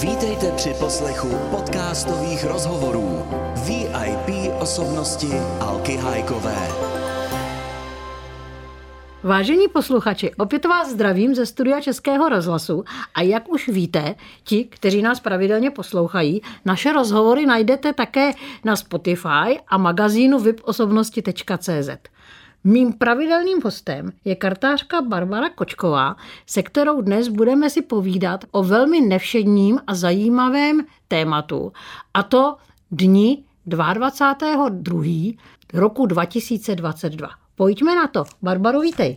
Vítejte při poslechu podcastových rozhovorů VIP osobnosti Alky Hajkové. Vážení posluchači, opět vás zdravím ze studia Českého rozhlasu a jak už víte, ti, kteří nás pravidelně poslouchají, naše rozhovory najdete také na Spotify a magazínu viposobnosti.cz. Mým pravidelným hostem je kartářka Barbara Kočková, se kterou dnes budeme si povídat o velmi nevšedním a zajímavém tématu, a to dni 22. roku 2022. Pojďme na to. Barbaro, vítej.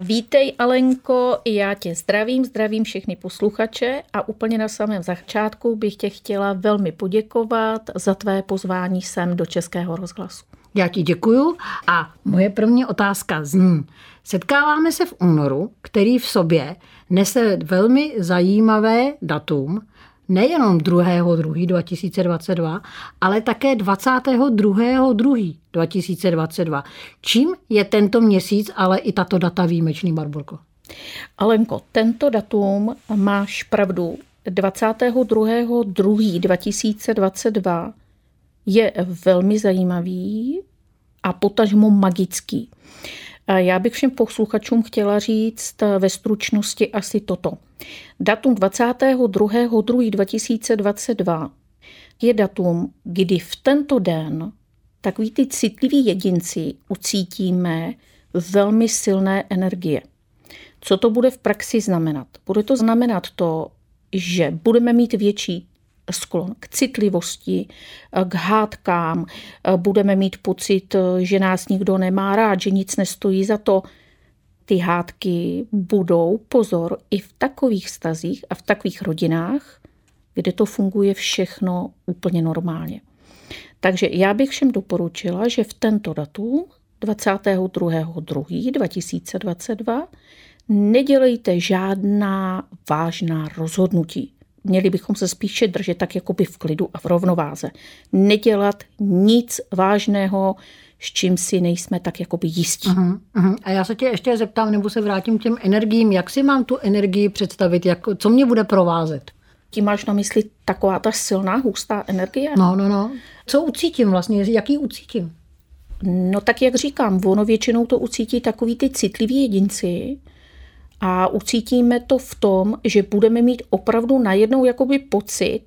Vítej Alenko, já tě zdravím, zdravím všechny posluchače a úplně na samém začátku bych tě chtěla velmi poděkovat za tvé pozvání sem do Českého rozhlasu. Já ti děkuju a moje první otázka zní. Setkáváme se v únoru, který v sobě nese velmi zajímavé datum, nejenom 2.2.2022, ale také 22.2.2022. Čím je tento měsíc, ale i tato data výjimečný, Barborko? Alenko, tento datum máš pravdu. 22.2.2022 je velmi zajímavý a potažmo magický. Já bych všem posluchačům chtěla říct ve stručnosti asi toto. Datum 22.2.2022 je datum, kdy v tento den takový ty citliví jedinci ucítíme velmi silné energie. Co to bude v praxi znamenat? Bude to znamenat to, že budeme mít větší sklon k citlivosti, k hádkám, budeme mít pocit, že nás nikdo nemá rád, že nic nestojí za to. Ty hádky budou, pozor, i v takových stazích a v takových rodinách, kde to funguje všechno úplně normálně. Takže já bych všem doporučila, že v tento datum 22.2.2022 nedělejte žádná vážná rozhodnutí měli bychom se spíše držet tak jakoby v klidu a v rovnováze. Nedělat nic vážného, s čím si nejsme tak jakoby jistí. Uh-huh, uh-huh. A já se tě ještě zeptám, nebo se vrátím k těm energiím. Jak si mám tu energii představit? Jak, co mě bude provázet? Tím máš na mysli taková ta silná, hustá energie? No, no, no. Co ucítím vlastně? Jaký ucítím? No tak jak říkám, ono většinou to ucítí takový ty citliví jedinci, a ucítíme to v tom, že budeme mít opravdu najednou jakoby pocit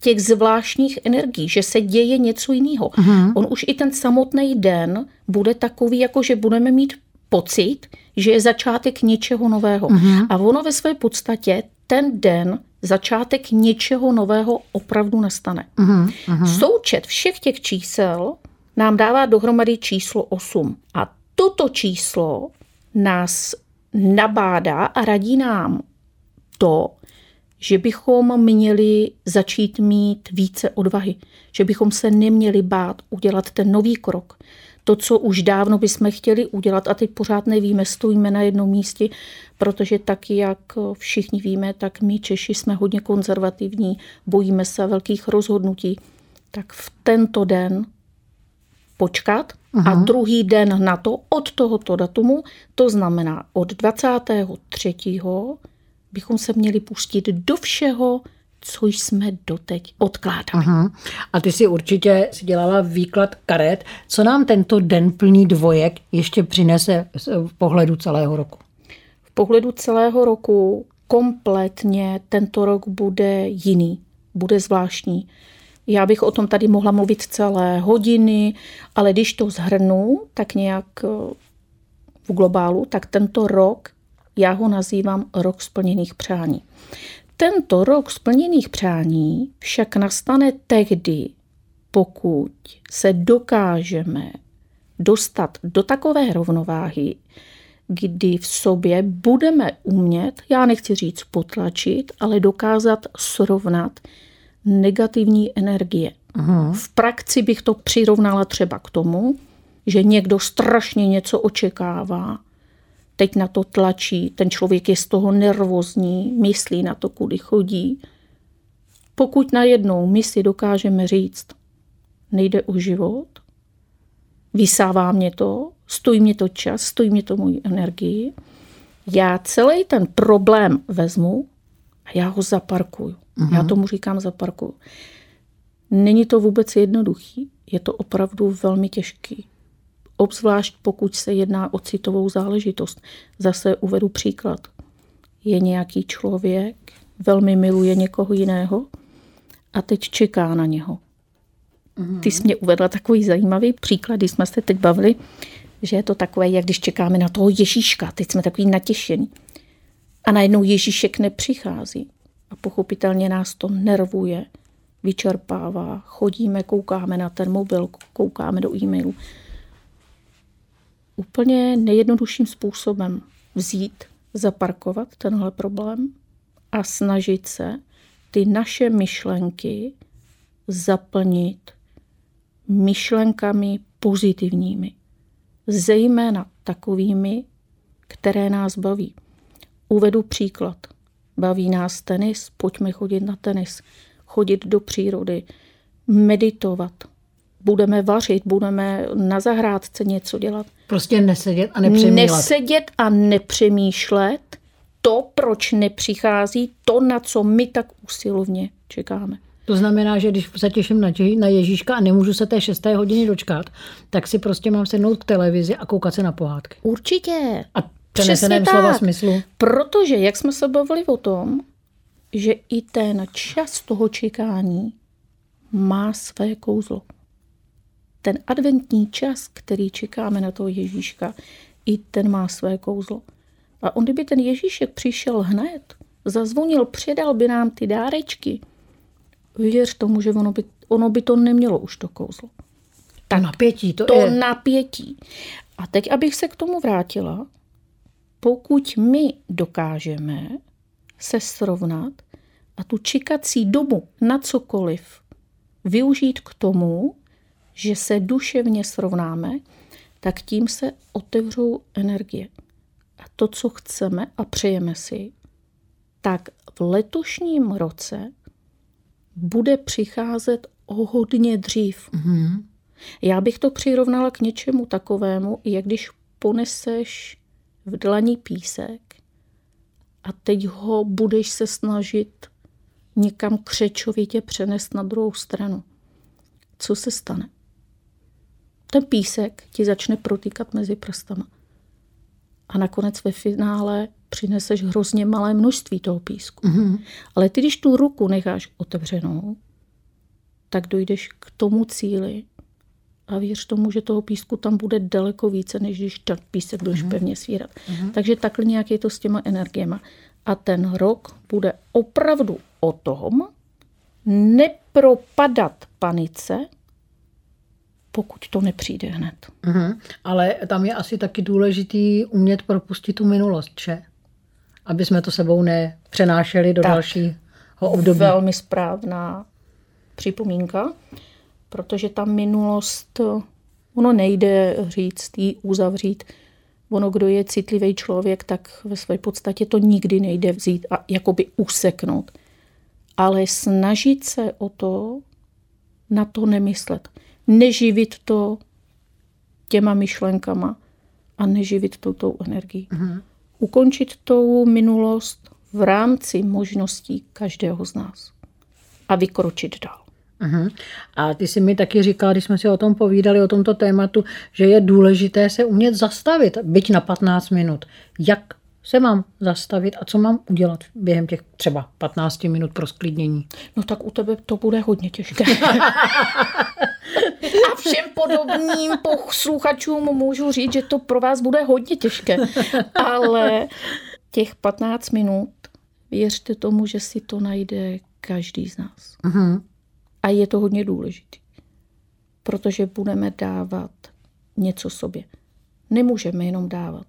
těch zvláštních energií, že se děje něco jiného. Uh-huh. On už i ten samotný den bude takový, jako že budeme mít pocit, že je začátek něčeho nového. Uh-huh. A ono ve své podstatě ten den začátek něčeho nového opravdu nastane. Uh-huh. Součet všech těch čísel nám dává dohromady číslo 8. A toto číslo nás nabádá a radí nám to, že bychom měli začít mít více odvahy, že bychom se neměli bát udělat ten nový krok. To, co už dávno bychom chtěli udělat a teď pořád nevíme, stojíme na jednom místě, protože taky, jak všichni víme, tak my Češi jsme hodně konzervativní, bojíme se velkých rozhodnutí. Tak v tento den počkat Aha. a druhý den na to od tohoto datumu, to znamená od 23. bychom se měli pustit do všeho, co jsme doteď odkládali. Aha. A ty si určitě si dělala výklad karet. Co nám tento den plný dvojek ještě přinese v pohledu celého roku? V pohledu celého roku kompletně tento rok bude jiný, bude zvláštní. Já bych o tom tady mohla mluvit celé hodiny, ale když to zhrnu, tak nějak eh, v globálu, tak tento rok, já ho nazývám rok splněných přání. Tento rok splněných přání však nastane tehdy, pokud se dokážeme dostat do takové rovnováhy, kdy v sobě budeme umět, já nechci říct potlačit, ale dokázat srovnat negativní energie. Aha. V praxi bych to přirovnala třeba k tomu, že někdo strašně něco očekává, teď na to tlačí, ten člověk je z toho nervózní, myslí na to, kudy chodí. Pokud najednou my si dokážeme říct, nejde o život, vysává mě to, stojí mě to čas, stojí mě to můj energii, já celý ten problém vezmu a já ho zaparkuju Já tomu říkám za parku. Není to vůbec jednoduchý, je to opravdu velmi těžký. Obzvlášť pokud se jedná o citovou záležitost. Zase uvedu příklad. Je nějaký člověk, velmi miluje někoho jiného a teď čeká na něho. Ty jsi mě uvedla takový zajímavý příklad, když jsme se teď bavili, že je to takové, jak když čekáme na toho Ježíška. Teď jsme takový natěšení. A najednou Ježíšek nepřichází. A pochopitelně nás to nervuje, vyčerpává. Chodíme, koukáme na ten mobil, koukáme do e-mailu. Úplně nejjednodušším způsobem vzít, zaparkovat tenhle problém a snažit se ty naše myšlenky zaplnit myšlenkami pozitivními. Zejména takovými, které nás baví. Uvedu příklad. Baví nás tenis, pojďme chodit na tenis, chodit do přírody, meditovat. Budeme vařit, budeme na zahrádce něco dělat. Prostě nesedět a nepřemýšlet. Nesedět a nepřemýšlet to, proč nepřichází to, na co my tak usilovně čekáme. To znamená, že když se těším na, na Ježíška a nemůžu se té šesté hodiny dočkat, tak si prostě mám sednout k televizi a koukat se na pohádky. Určitě. A přeneseném slova smyslu. Protože, jak jsme se bavili o tom, že i ten čas toho čekání má své kouzlo. Ten adventní čas, který čekáme na toho Ježíška, i ten má své kouzlo. A on, kdyby ten Ježíšek přišel hned, zazvonil, předal by nám ty dárečky, věř tomu, že ono by, ono by to nemělo už to kouzlo. Tak napětí, to, to je... napětí. A teď, abych se k tomu vrátila, pokud my dokážeme se srovnat a tu čekací dobu na cokoliv využít k tomu, že se duševně srovnáme, tak tím se otevřou energie. A to, co chceme a přejeme si, tak v letošním roce bude přicházet o hodně dřív. Mm-hmm. Já bych to přirovnala k něčemu takovému, jak když poneseš v dlaní písek a teď ho budeš se snažit někam křečovitě přenést na druhou stranu. Co se stane? Ten písek ti začne protýkat mezi prstama. A nakonec ve finále přineseš hrozně malé množství toho písku. Mm-hmm. Ale ty, když tu ruku necháš otevřenou, tak dojdeš k tomu cíli a věř tomu, že toho písku tam bude daleko více, než když tak písek budeš mm-hmm. pevně svírat. Mm-hmm. Takže takhle nějak je to s těma energiema. A ten rok bude opravdu o tom nepropadat panice, pokud to nepřijde hned. Mm-hmm. Ale tam je asi taky důležitý umět propustit tu minulost, že? Aby jsme to sebou nepřenášeli do tak, dalšího období. Velmi správná připomínka protože ta minulost, ono nejde říct, jí uzavřít. Ono, kdo je citlivý člověk, tak ve své podstatě to nikdy nejde vzít a jakoby useknout. Ale snažit se o to, na to nemyslet. Neživit to těma myšlenkama a neživit to tou energií. Mm-hmm. Ukončit tou minulost v rámci možností každého z nás a vykročit dál. Uh-huh. A ty jsi mi taky říkal, když jsme si o tom povídali, o tomto tématu, že je důležité se umět zastavit, byť na 15 minut. Jak se mám zastavit a co mám udělat během těch třeba 15 minut pro sklidnění? No tak u tebe to bude hodně těžké. a všem podobným posluchačům můžu říct, že to pro vás bude hodně těžké. Ale těch 15 minut, věřte tomu, že si to najde každý z nás. Uh-huh. A je to hodně důležité, protože budeme dávat něco sobě. Nemůžeme jenom dávat,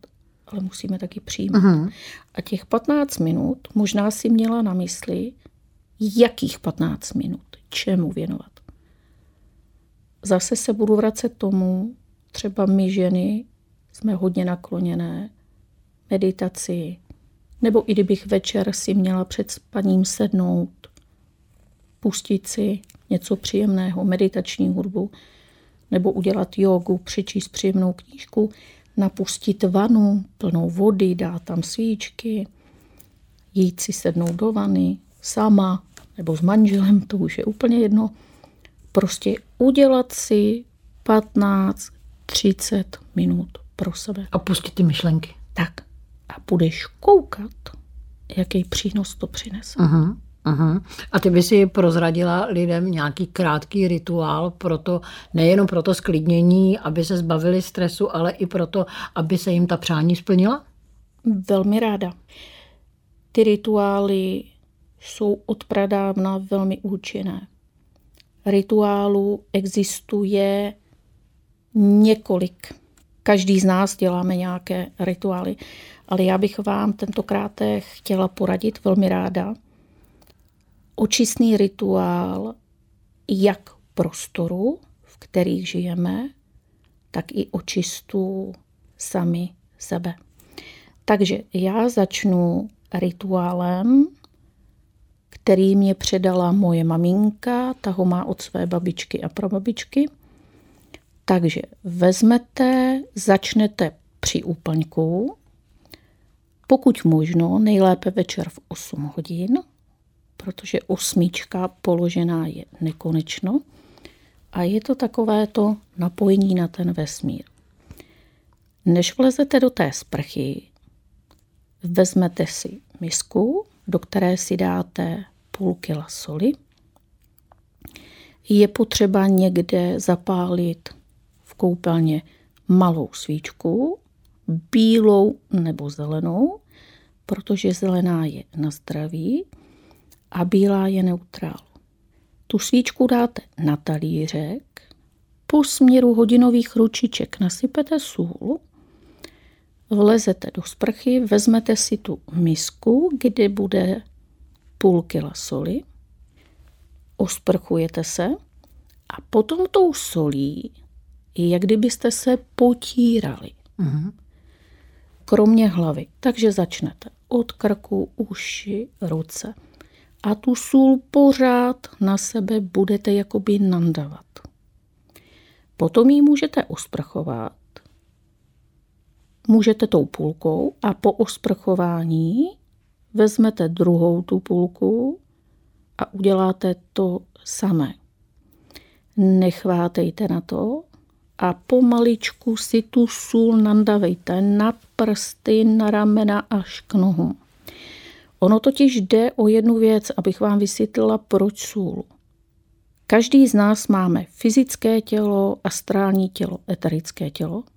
ale musíme taky přijímat. Uh-huh. A těch 15 minut možná si měla na mysli, jakých 15 minut, čemu věnovat. Zase se budu vracet tomu, třeba my ženy jsme hodně nakloněné meditaci, nebo i kdybych večer si měla před spaním sednout, pustit si něco příjemného, meditační hudbu, nebo udělat jogu, přečíst příjemnou knížku, napustit vanu plnou vody, dát tam svíčky, jít si sednout do vany, sama, nebo s manželem, to už je úplně jedno, prostě udělat si 15, 30 minut pro sebe. A pustit ty myšlenky. Tak. A budeš koukat, jaký přínos to přinese. Uh-huh. Uh-huh. A ty by si prozradila lidem nějaký krátký rituál pro to, nejenom pro to sklidnění, aby se zbavili stresu, ale i proto, aby se jim ta přání splnila? Velmi ráda. Ty rituály jsou od pradávna velmi účinné. Rituálů existuje několik. Každý z nás děláme nějaké rituály, ale já bych vám tentokrát chtěla poradit velmi ráda. Očistný rituál jak prostoru, v kterých žijeme, tak i očistu sami sebe. Takže já začnu rituálem, který mě předala moje maminka, ta ho má od své babičky a prababičky. Takže vezmete, začnete při úplňku, pokud možno, nejlépe večer v 8 hodin, protože osmička položená je nekonečno a je to takové to napojení na ten vesmír. Než vlezete do té sprchy, vezmete si misku, do které si dáte půl kila soli. Je potřeba někde zapálit v koupelně malou svíčku, bílou nebo zelenou, protože zelená je na zdraví a bílá je neutrál. Tu svíčku dáte na talířek, po směru hodinových ručiček nasypete sůl vlezete do sprchy, vezmete si tu misku, kde bude půl kila soli, osprchujete se a potom tou solí, jak kdybyste se potírali. Mm-hmm. Kromě hlavy. Takže začnete od krku, uši, ruce. A tu sůl pořád na sebe budete jakoby nandavat. Potom ji můžete osprchovat můžete tou půlkou a po osprchování vezmete druhou tu půlku a uděláte to samé. Nechvátejte na to a pomaličku si tu sůl nandavejte na prsty, na ramena až k nohům. Ono totiž jde o jednu věc, abych vám vysvětlila, proč sůl. Každý z nás máme fyzické tělo, astrální tělo, eterické tělo –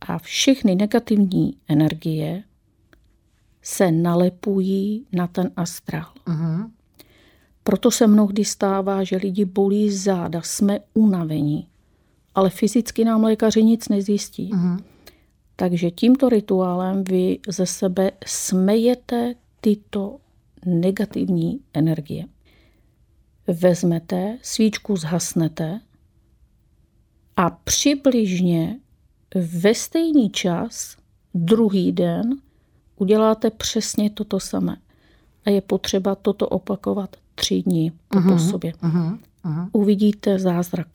a všechny negativní energie se nalepují na ten astrál. Uh-huh. Proto se mnohdy stává, že lidi bolí záda, jsme unavení, ale fyzicky nám lékaři nic nezjistí. Uh-huh. Takže tímto rituálem vy ze sebe smejete tyto negativní energie. Vezmete, svíčku zhasnete a přibližně ve stejný čas, druhý den, uděláte přesně toto samé. A je potřeba toto opakovat tři dny po, uh-huh, sobě. Uh-huh, uh-huh. Uvidíte zázrak.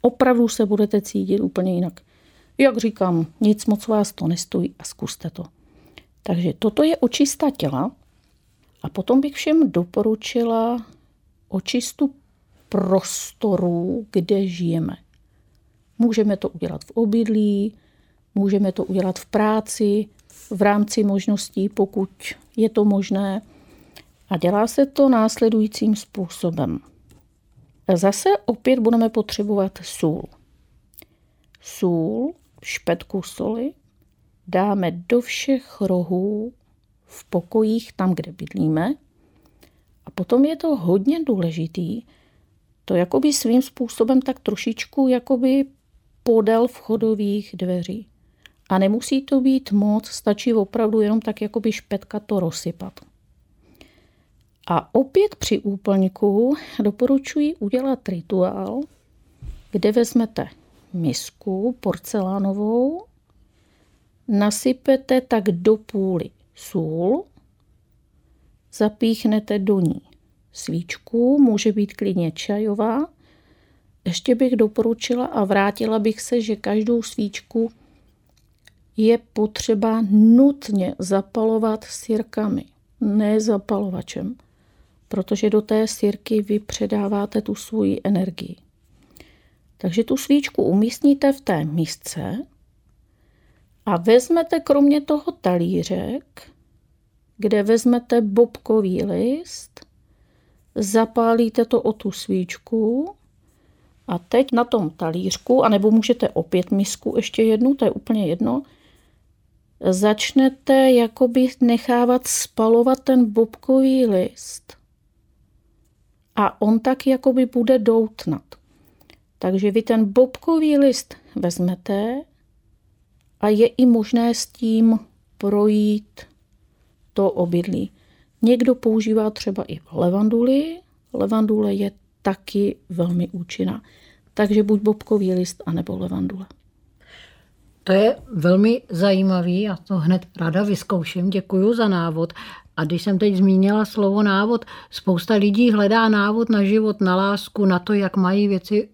Opravdu se budete cítit úplně jinak. Jak říkám, nic moc vás to nestojí a zkuste to. Takže toto je očista těla. A potom bych všem doporučila očistu prostorů, kde žijeme. Můžeme to udělat v obydlí, můžeme to udělat v práci, v rámci možností, pokud je to možné. A dělá se to následujícím způsobem. Zase opět budeme potřebovat sůl. Sůl, špetku soli, dáme do všech rohů v pokojích tam, kde bydlíme. A potom je to hodně důležitý, to jakoby svým způsobem tak trošičku jakoby podél vchodových dveří. A nemusí to být moc, stačí opravdu jenom tak jakoby špetka to rozsypat. A opět při úplňku doporučuji udělat rituál, kde vezmete misku porcelánovou, nasypete tak do půly sůl, zapíchnete do ní svíčku, může být klidně čajová, ještě bych doporučila a vrátila bych se, že každou svíčku je potřeba nutně zapalovat sírkami, ne zapalovačem. protože do té sírky vy předáváte tu svoji energii. Takže tu svíčku umístíte v té místce a vezmete kromě toho talířek, kde vezmete bobkový list, zapálíte to o tu svíčku a teď na tom talířku, anebo můžete opět misku, ještě jednu, to je úplně jedno, začnete jakoby nechávat spalovat ten bobkový list. A on tak jakoby bude doutnat. Takže vy ten bobkový list vezmete a je i možné s tím projít to obydlí. Někdo používá třeba i levanduli. Levandule je taky velmi účinná. Takže buď bobkový list, anebo levandule. To je velmi zajímavý, já to hned ráda vyzkouším, děkuji za návod. A když jsem teď zmínila slovo návod, spousta lidí hledá návod na život, na lásku, na to, jak mají věci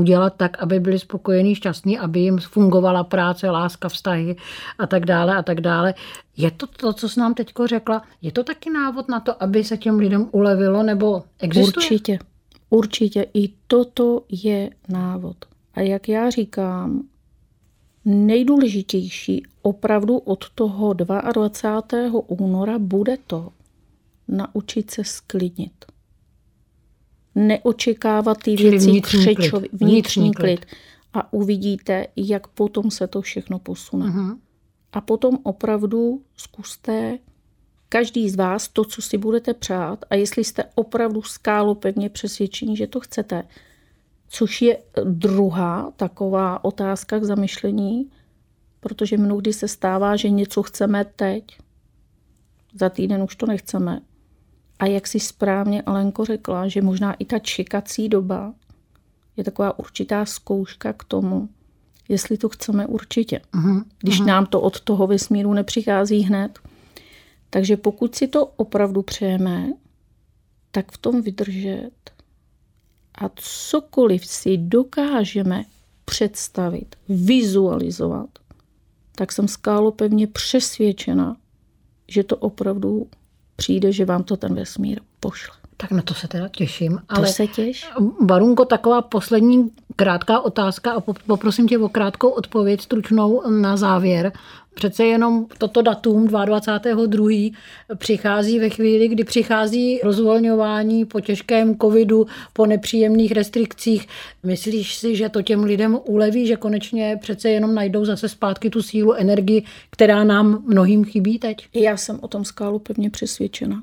udělat tak, aby byli spokojení, šťastní, aby jim fungovala práce, láska, vztahy a tak dále a tak dále. Je to to, co jsi nám teď řekla, je to taky návod na to, aby se těm lidem ulevilo, nebo existuje? Určitě, určitě. I toto je návod. A jak já říkám, nejdůležitější opravdu od toho 22. února bude to naučit se sklidnit. Neočekávat ty Čili věci vnitřní klid. křečově, Vnitřní vnitřní klid. klid. A uvidíte, jak potom se to všechno posune. Mhm. A potom opravdu zkuste každý z vás to, co si budete přát a jestli jste opravdu skálopevně přesvědčení, že to chcete, což je druhá taková otázka k zamyšlení, protože mnohdy se stává, že něco chceme teď, za týden už to nechceme. A jak si správně Alenko řekla, že možná i ta čekací doba je taková určitá zkouška k tomu, jestli to chceme určitě. Mhm. Když nám to od toho vesmíru nepřichází hned. Takže pokud si to opravdu přejeme, tak v tom vydržet a cokoliv si dokážeme představit, vizualizovat, tak jsem skálopevně přesvědčena, že to opravdu přijde, že vám to ten vesmír pošle. Tak na to se teda těším. To Ale se těš? Barunko, taková poslední krátká otázka a pop- poprosím tě o krátkou odpověď stručnou na závěr. Přece jenom toto datum 22.2. přichází ve chvíli, kdy přichází rozvolňování po těžkém covidu, po nepříjemných restrikcích. Myslíš si, že to těm lidem uleví, že konečně přece jenom najdou zase zpátky tu sílu, energii, která nám mnohým chybí teď? Já jsem o tom skálu pevně přesvědčena.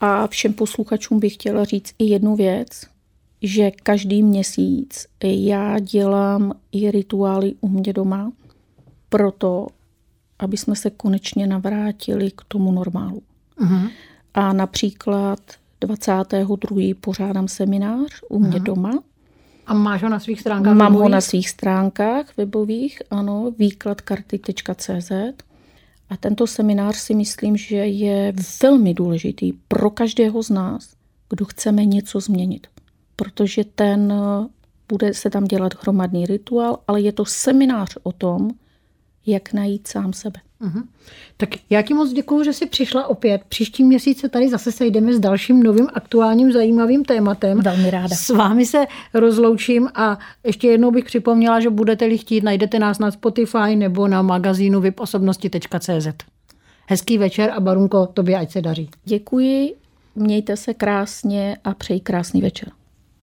A všem posluchačům bych chtěla říct i jednu věc, že každý měsíc já dělám i rituály u mě doma, proto, aby jsme se konečně navrátili k tomu normálu. Uh-huh. A například 22. pořádám seminář u mě doma. A máš ho na svých stránkách? Mám ho webových? na svých stránkách webových, ano, výkladkarty.cz. A tento seminář si myslím, že je velmi důležitý pro každého z nás, kdo chceme něco změnit. Protože ten eh, bude se tam dělat hromadný rituál, ale je to seminář o tom, jak najít sám sebe. Mhm. Tak já ti moc děkuju, že jsi přišla opět. Příští měsíc se tady zase sejdeme s dalším novým aktuálním zajímavým tématem. Velmi ráda. S vámi se rozloučím a ještě jednou bych připomněla, že budete-li chtít, najdete nás na Spotify nebo na magazínu viposobnosti.cz. Hezký večer a Barunko, tobě ať se daří. Děkuji, mějte se krásně a přeji krásný večer.